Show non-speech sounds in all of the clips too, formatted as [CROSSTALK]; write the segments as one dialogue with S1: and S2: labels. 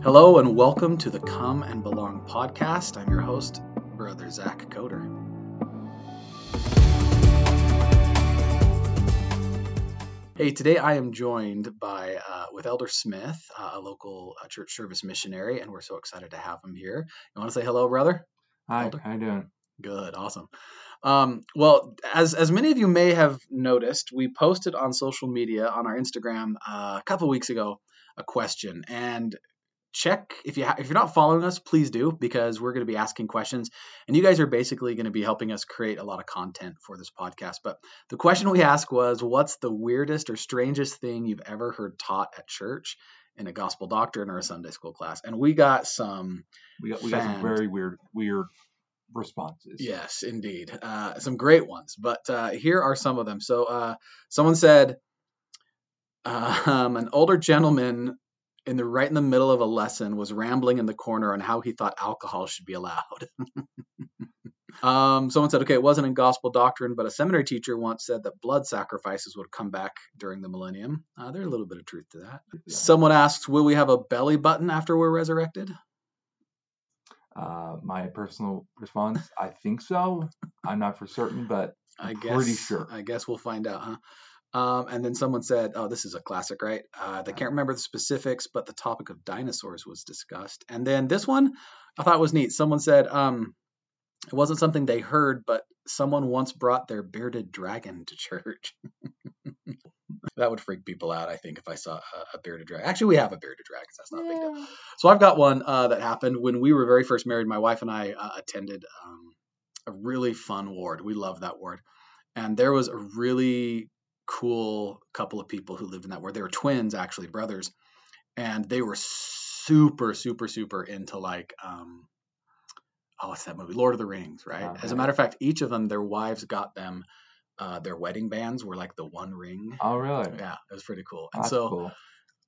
S1: Hello and welcome to the Come and Belong podcast. I'm your host, Brother Zach Coder. Hey, today I am joined by uh, with Elder Smith, uh, a local uh, church service missionary, and we're so excited to have him here. You want to say hello, brother?
S2: Hi,
S1: Elder?
S2: how you doing?
S1: Good, awesome. Um, well, as as many of you may have noticed, we posted on social media on our Instagram uh, a couple weeks ago a question, and check if you ha- if you're not following us, please do because we're going to be asking questions, and you guys are basically going to be helping us create a lot of content for this podcast. But the question we asked was, "What's the weirdest or strangest thing you've ever heard taught at church?" In a gospel doctrine or a Sunday school class, and we got some
S2: We got we got some very weird weird responses.
S1: Yes, indeed. Uh, some great ones, but uh, here are some of them. So, uh, someone said, um, an older gentleman in the right in the middle of a lesson was rambling in the corner on how he thought alcohol should be allowed. [LAUGHS] um, someone said, okay, it wasn't in gospel doctrine, but a seminary teacher once said that blood sacrifices would come back during the millennium. Uh, there's a little bit of truth to that.
S2: Yeah.
S1: Someone asks, will we have a belly button after we're resurrected?
S2: Uh, my personal response, I think so. I'm not for certain, but
S1: I
S2: I'm
S1: guess.
S2: pretty sure.
S1: I guess we'll find out, huh? Um, and then someone said, "Oh, this is a classic, right?" Uh, they can't remember the specifics, but the topic of dinosaurs was discussed. And then this one, I thought was neat. Someone said, um, "It wasn't something they heard, but someone once brought their bearded dragon to church." [LAUGHS] that would freak people out, I think, if I saw a, a bearded dragon. Actually, we have a bearded dragon. So that's not a big deal. So I've got one uh, that happened when we were very first married. My wife and I uh, attended um, a really fun ward. We love that ward, and there was a really cool couple of people who lived in that ward. They were twins, actually, brothers, and they were super, super, super into like. Um, Oh, what's that movie? Lord of the Rings, right? As a matter of fact, each of them, their wives got them, uh, their wedding bands were like the One Ring.
S2: Oh, really?
S1: Yeah, it was pretty cool. And
S2: That's
S1: so,
S2: cool.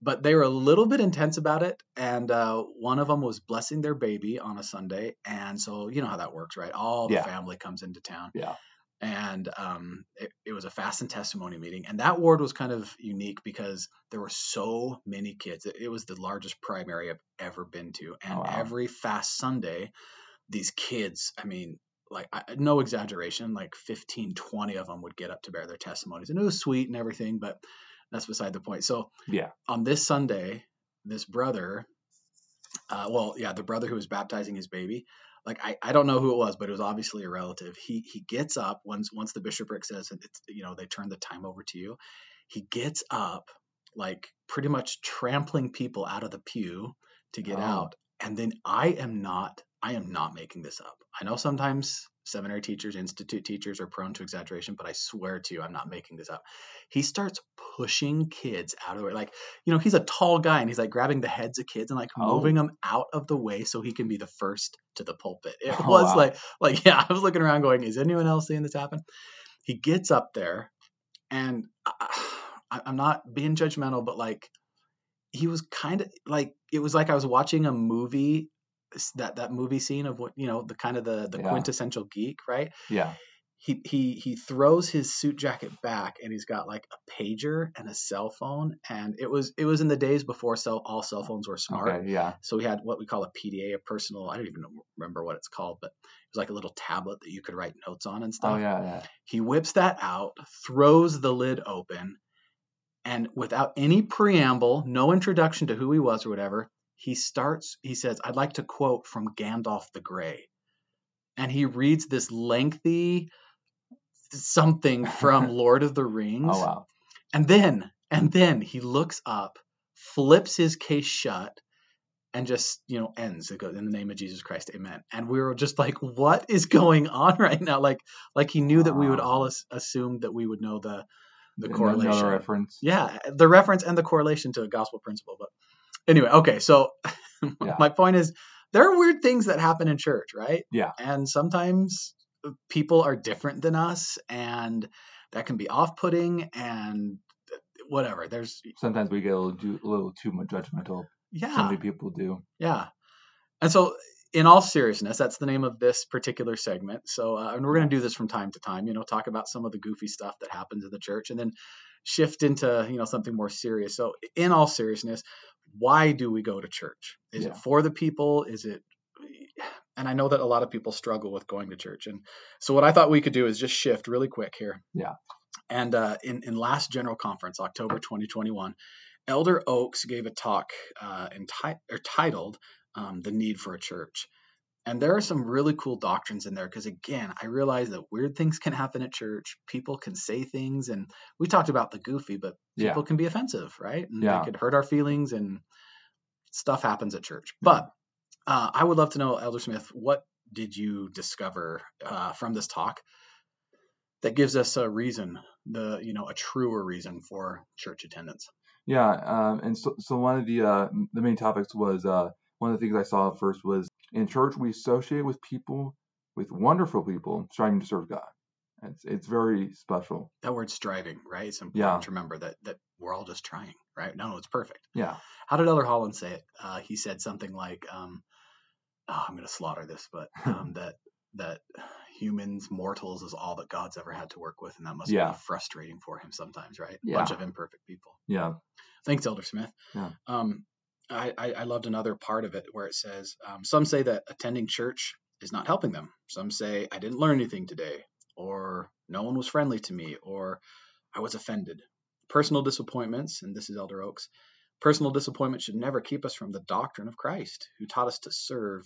S1: but they were a little bit intense about it and uh, one of them was blessing their baby on a sunday and so you know how that works right all the
S2: Yeah.
S1: family comes into town
S2: Yeah.
S1: And um, it, it was a fast and testimony meeting and that ward was kind of unique because there were so many kids it, it was the largest primary i've ever been to and
S2: Oh, wow.
S1: every fast sunday these kids i mean like I, no exaggeration like 15 20 of them would get up to bear their testimonies and it was sweet and everything but that's beside the point so
S2: Yeah.
S1: on this Sunday, this brother, uh, well, yeah, the brother who was baptizing his baby, like I, I don't know who it was, but it was obviously a relative. He he gets up once once the bishopric says that it's you know they turn the time over to you. He gets up like pretty much trampling people out of the pew to get
S2: Oh.
S1: out, and then I am not I am not making this up. I know sometimes seminary teachers, institute teachers are prone to exaggeration, but I swear to you, I'm not making this up. He starts pushing kids out of the way. Like, you know, he's a tall guy and he's like grabbing the heads of kids and like
S2: Oh.
S1: moving them out of the way so he can be the first to the pulpit. It [LAUGHS]
S2: Oh,
S1: was
S2: wow.
S1: like, like, [LAUGHS] yeah, I was looking around going, is anyone else seeing this happen? He gets up there and uh, I, I'm not being judgmental, but like, he was kind of like, it was like I was watching a movie that that movie scene of what you know the kind of the the
S2: Yeah.
S1: quintessential geek right
S2: Yeah.
S1: he he he throws his suit jacket back and he's got like a pager and a cell phone and it was it was in the days before cell all cell phones were smart
S2: Okay. Yeah.
S1: so we had what we call a PDA a personal I don't even remember what it's called but it was like a little tablet that you could write notes on and oh, stuff
S2: Oh, yeah. Yeah.
S1: he whips that out throws the lid open and without any preamble no introduction to who he was or whatever he starts he says i'd like to quote from gandalf the gray and he reads this lengthy something from [LAUGHS] lord of the rings.
S2: Oh, wow.
S1: and then and then he looks up flips his case shut and just you know ends. It goes in the name of jesus christ amen. And we were just like what is going on [LAUGHS] right now? Like like he knew that we would all as- assume that we would know the the correlation.
S2: Another reference.
S1: yeah the reference and the correlation to a gospel principle but anyway okay so [LAUGHS]
S2: Yeah.
S1: my point is there are weird things that happen in church right
S2: Yeah.
S1: and sometimes people are different than us and that can be off-putting and whatever there's
S2: Sometimes we get a little, too- a little too much judgmental.
S1: yeah
S2: Some people do.
S1: yeah and so in all seriousness that's the name of this particular segment so uh, and we're going to do this from time to time you know talk about some of the goofy stuff that happens in the church and then shift into you know something more serious so in all seriousness why do we go to church? Is
S2: Yeah.
S1: it for the people? Is it and I know that a lot of people struggle with going to church. And so what I thought we could do is just shift really quick here.
S2: Yeah.
S1: And uh, in, in last general conference, October 2021, Elder Oaks gave a talk uh, enti- or titled um, The Need for a Church. And there are some really cool doctrines in there because, again, I realize that weird things can happen at church. People can say things, and we talked about the goofy, but
S2: Yeah.
S1: people can be offensive, right? And
S2: Yeah.
S1: they could hurt our feelings, and stuff happens at church. But uh, I would love to know, Elder Smith, what did you discover uh, from this talk that gives us a reason, the you know, a truer reason for church attendance?
S2: Yeah, um, and so, so one of the uh, the main topics was uh, one of the things I saw first was in church we associate with people with wonderful people striving to serve God. It's it's very special.
S1: That word striving, right? It's important
S2: Yeah.
S1: to remember that that we're all just trying, right? No, no, it's perfect.
S2: Yeah,
S1: How did Elder Holland say it? Uh, he said something like, um, oh, "I'm going to slaughter this, but um, [LAUGHS] that that humans, mortals, is all that God's ever had to work with, and that must
S2: Yeah.
S1: be frustrating for him sometimes, right?
S2: Yeah.
S1: Bunch of imperfect people."
S2: yeah,
S1: Thanks, Elder Smith.
S2: Yeah.
S1: Um, I, I, loved another part of it where it says, um, some say that attending church is not helping them. Some say, I didn't learn anything today, or no one was friendly to me, or I was offended. Personal disappointments, and this is Elder Oaks, personal disappointment should never keep us from the doctrine of Christ, who taught us to serve,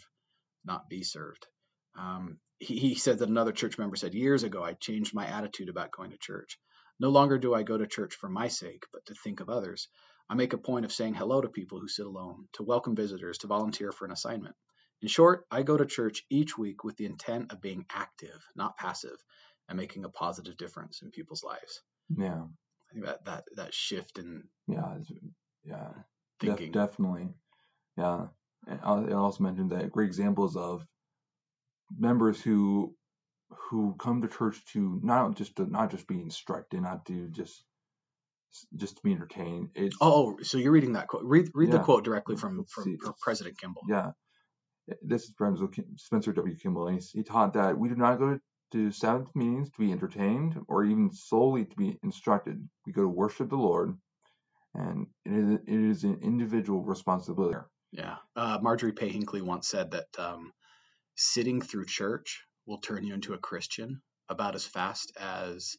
S1: not be served. Um, he, he said that another church member said, Years ago, I changed my attitude about going to church. No longer do I go to church for my sake, but to think of others. I make a point of saying hello to people who sit alone, to welcome visitors, to volunteer for an assignment. In short, I go to church each week with the intent of being active, not passive, and making a positive difference in people's lives.
S2: yeah,
S1: I think that that that shift in
S2: yeah, yeah. Def- definitely. Yeah. And I- also mentioned that great examples of members who who come to church to not just to not just be instructed, not to just just to be entertained. It's
S1: oh, oh, so you're reading that quote. Read read the quote directly from from, from President Kimball.
S2: yeah. This is Kim- Spencer W. Kimball. And he taught that we do not go to Sabbath meetings to be entertained or even solely to be instructed. We go to worship the Lord, and it is, it is an individual responsibility.
S1: Yeah. Uh, Marjorie Pay Hinckley once said that um, sitting through church will turn you into a Christian about as fast as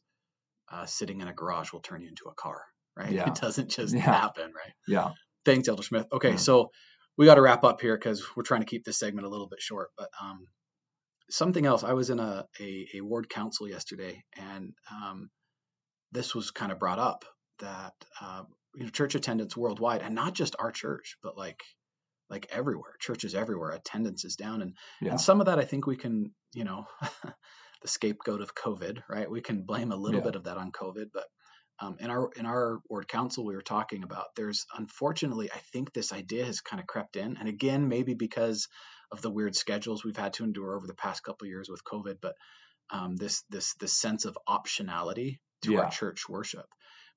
S1: uh, sitting in a garage will turn you into a car, right? [LAUGHS]
S2: Yeah.
S1: It doesn't just
S2: Yeah.
S1: happen, right?
S2: Yeah.
S1: Thanks, Elder Smith. Okay,
S2: Yeah.
S1: so we got to wrap up here because we're trying to keep this segment a little bit short. But um, something else, I was in a, a, a ward council yesterday, and um, this was kind of brought up that uh, you know church attendance worldwide, and not just our church, but like like everywhere, churches everywhere, attendance is down, and
S2: Yeah.
S1: and some of that I think we can, you know, [LAUGHS] the scapegoat of COVID, right? We can blame a little
S2: Yeah.
S1: bit of that on COVID, but um, in our in our ward council, we were talking about there's unfortunately, I think this idea has kind of crept in, and again, maybe because of the weird schedules we've had to endure over the past couple of years with COVID, but um, this this this sense of optionality to
S2: Yeah.
S1: our church worship.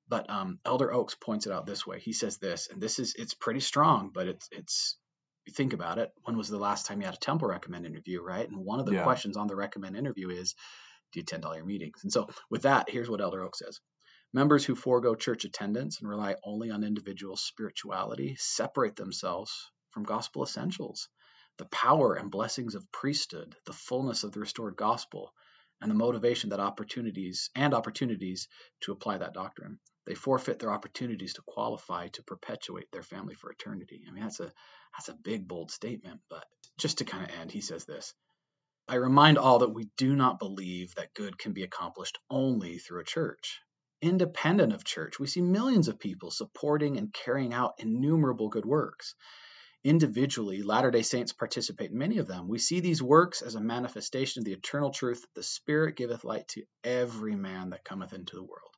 S1: But um, Elder Oaks points it out this way. He says this, and this is it's pretty strong, but it's it's you think about it. When was the last time you had a temple recommend interview, right? And one of the
S2: Yeah.
S1: questions on the recommend interview is, do you attend all your meetings? And so with that, here's what Elder Oaks says. Members who forego church attendance and rely only on individual spirituality separate themselves from gospel essentials, the power and blessings of priesthood, the fullness of the restored gospel, and the motivation that opportunities and opportunities to apply that doctrine. They forfeit their opportunities to qualify to perpetuate their family for eternity. I mean, that's a that's a big bold statement, but just to kind of end, he says this. I remind all that we do not believe that good can be accomplished only through a church. Independent of church, we see millions of people supporting and carrying out innumerable good works. Individually, Latter day Saints participate in many of them. We see these works as a manifestation of the eternal truth the Spirit giveth light to every man that cometh into the world.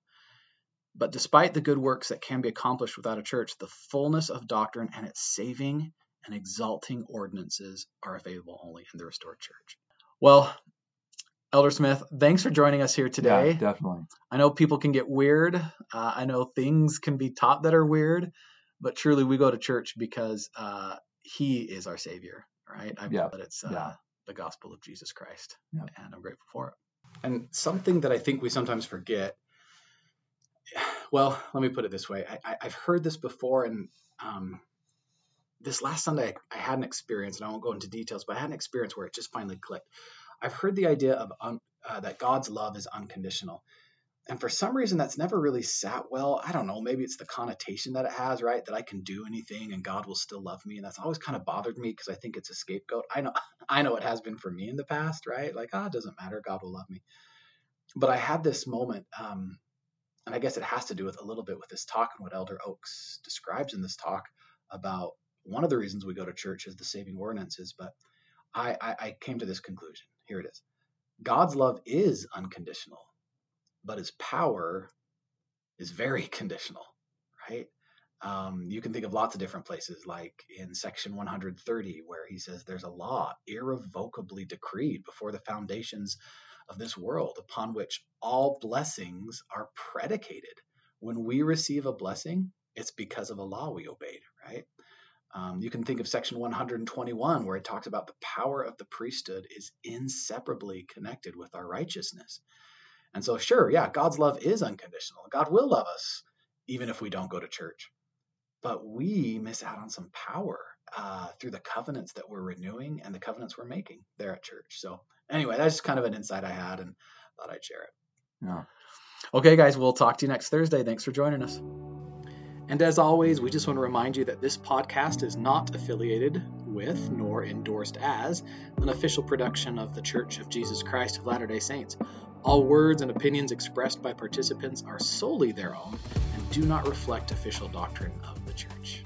S1: But despite the good works that can be accomplished without a church, the fullness of doctrine and its saving and exalting ordinances are available only in the restored church. Well, Elder Smith, thanks for joining us here today.
S2: Yeah, definitely.
S1: I know people can get weird. Uh, I know things can be taught that are weird, but truly we go to church because uh, He is our Savior, right? I
S2: Yeah,
S1: that it's uh,
S2: yeah.
S1: the gospel of Jesus Christ,
S2: Yeah.
S1: and I'm grateful for it. And something that I think we sometimes forget. Well, let me put it this way: I, I, I've heard this before, and um, this last Sunday, I had an experience, and I won't go into details, but I had an experience where it just finally clicked. I've heard the idea of un, uh, that God's love is unconditional. And for some reason, that's never really sat well. I don't know. Maybe it's the connotation that it has, right? That I can do anything and God will still love me. And that's always kind of bothered me because I think it's a scapegoat. I know, [LAUGHS] I know it has been for me in the past, right? Like, ah, oh, it doesn't matter. God will love me. But I had this moment, um, and I guess it has to do with a little bit with this talk and what Elder Oaks describes in this talk about one of the reasons we go to church is the saving ordinances. But I, I, I came to this conclusion. Here it is God's love is unconditional, but his power is very [LAUGHS] conditional, right? Um, you can think of lots of different places, like in section 130, where he says there's a law irrevocably decreed before the foundations of this world upon which all blessings are predicated. When we receive a blessing, it's because of a law we obeyed, right? Um, you can think of section 121, where it talks about the power of the priesthood is inseparably connected with our righteousness. And so, sure, yeah, God's love is unconditional. God will love us even if we don't go to church. But we miss out on some power uh, through the covenants that we're renewing and the covenants we're making there at church. So, anyway, that's just kind of an insight I had and thought I'd share it.
S2: Yeah.
S1: Okay, guys, we'll talk to you next Thursday. Thanks for joining us. And as always, we just want to remind you that this podcast is not affiliated with nor endorsed as an official production of the Church of Jesus Christ of Latter day Saints. All words and opinions expressed by participants are solely their own and do not reflect official doctrine of the Church.